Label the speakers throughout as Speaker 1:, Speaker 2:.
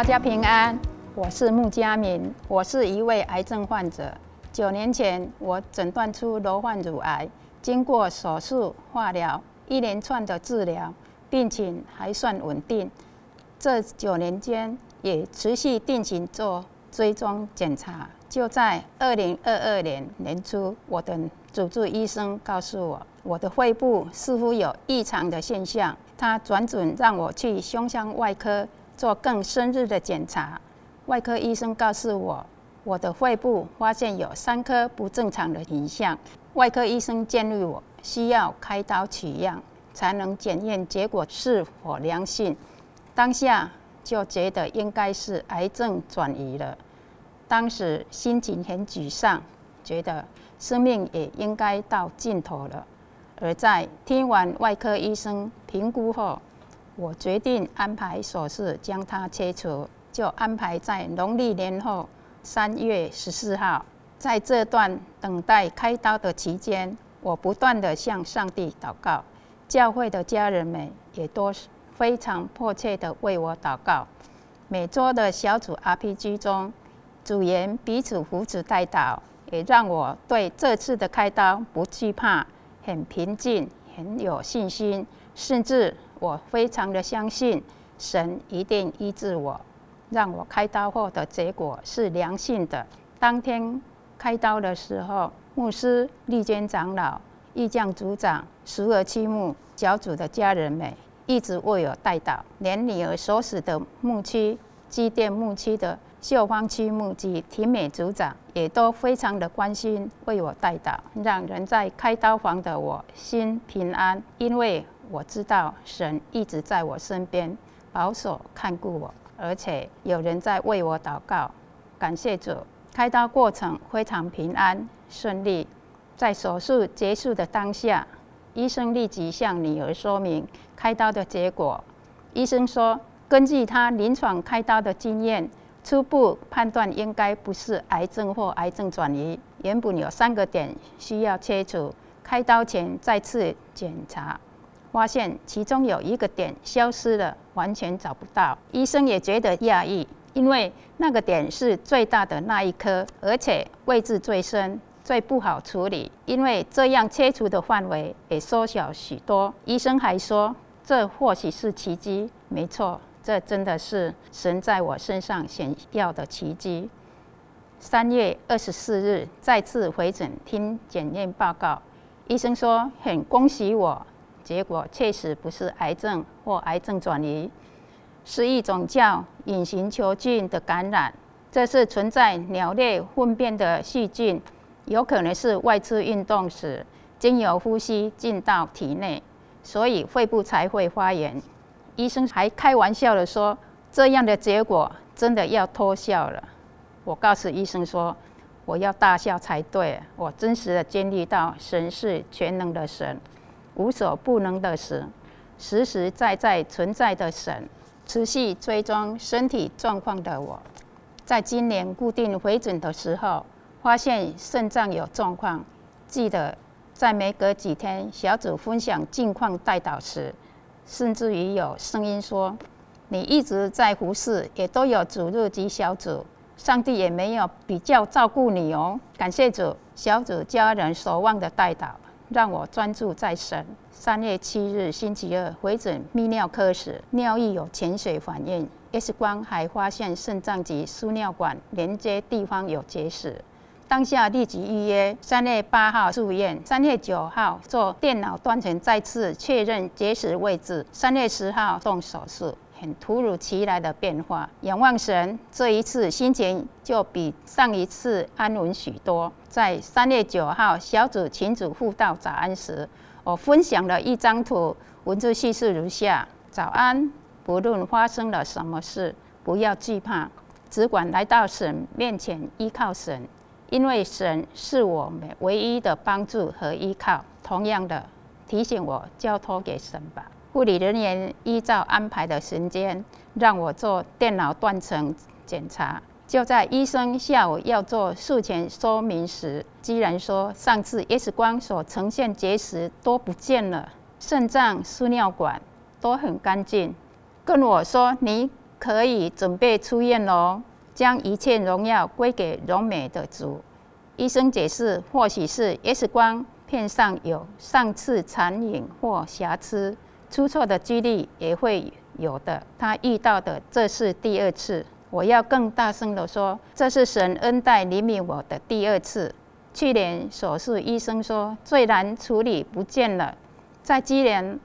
Speaker 1: 大家平安，我是穆佳敏，我是一位癌症患者。九年前，我诊断出罹患乳癌，经过手术、化疗一连串的治疗，病情还算稳定。这九年间，也持续定期做追踪检查。就在二零二二年年初，我的主治医生告诉我，我的肺部似乎有异常的现象。他转诊让我去胸腔外科做更深入的检查。外科医生告诉我，我的肺部发现有三颗不正常的影像。外科医生建议我需要开刀取样，才能检验结果是否良性。当下就觉得应该是癌症转移了。当时心情很沮丧，觉得生命也应该到尽头了。而在听完外科医生评估后，我决定安排手术将它切除，就安排在农历年后三月十四号。在这段等待开刀的期间，我不断地向上帝祷告，教会的家人们也都非常迫切地为我祷告。每周的小组 RPG 中，组员彼此扶持代祷，也让我对这次的开刀不惧怕，很平静，很有信心。甚至我非常的相信神一定医治我，让我开刀后的结果是良性的。当天开刀的时候，牧师、立坚长老、异将组长、苏尔七牧小组的家人们一直为我代祷，连女儿所死的牧区、基甸牧区的。秀芳区牧及庭美组长也都非常的关心，为我代祷，让人在开刀房的我心平安，因为我知道神一直在我身边保守看顾我，而且有人在为我祷告。感谢主，开刀过程非常平安顺利。在手术结束的当下，医生立即向女儿说明开刀的结果。医生说，根据他临床开刀的经验。初步判断应该不是癌症或癌症转移，原本有三个点需要切除，开刀前再次检查，发现其中有一个点消失了，完全找不到。医生也觉得讶异，因为那个点是最大的那一颗，而且位置最深，最不好处理，因为这样切除的范围也缩小许多。医生还说，这或许是奇迹，没错。这真的是神在我身上显要的奇迹。三月二十四日再次回诊听检验报告，医生说很恭喜我，结果确实不是癌症或癌症转移，是一种叫隐形球菌的感染。这是存在鸟类粪便的细菌，有可能是外出运动时经由呼吸进到体内，所以肺部才会发炎。医生还开玩笑的说：“这样的结果真的要偷笑了。”我告诉医生说：“我要大笑才对。”我真实的经历到神是全能的神，无所不能的神，实实在在存在的神。持续追踪身体状况的我，在今年固定回诊的时候，发现肾脏有状况。记得在没隔几天小组分享近况代祷时。甚至于有声音说：“你一直在服侍，也都有主日及小组，上帝也没有比较照顾你哦。”感谢主，小组家人守望的代祷，让我专注在神。三月七日星期二回诊泌尿科时，尿液有潜水反应，X 光还发现肾脏及输尿管连接地方有结石。当下立即预约，三月八号住院，三月九号做电脑断层再次确认结石位置，三月十号动手术，很突如其来的变化。仰望神，这一次心情就比上一次安稳许多。在三月九号小组群组互道早安时，我分享了一张图，文字叙述如下：早安，不论发生了什么事，不要惧怕，只管来到神面前，依靠神。因为神是我们唯一的帮助和依靠。同样的，提醒我交托给神吧。护理人员依照安排的时间，让我做电脑断层检查。就在医生下午要做术前说明时，居然说上次 X 光所呈现结石都不见了，肾脏、输尿管都很干净。跟我说你可以准备出院喽，将一切荣耀归给荣美的主。医生解释，或许是 X 光片上有上次残影或瑕疵，出错的几率也会有的。他遇到的这是第二次。我要更大声地说，这是神恩待怜悯我的第二次。去年手术，医生说最难处理不见了，在今年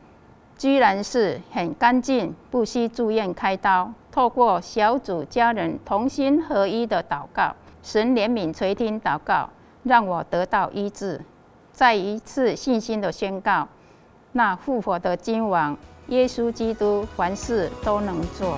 Speaker 1: 居然是很干净，不需住院开刀。透过小组家人同心合一的祷告。神怜悯垂听祷告，让我得到医治。再一次信心的宣告，那复活的君王耶稣基督，凡事都能做。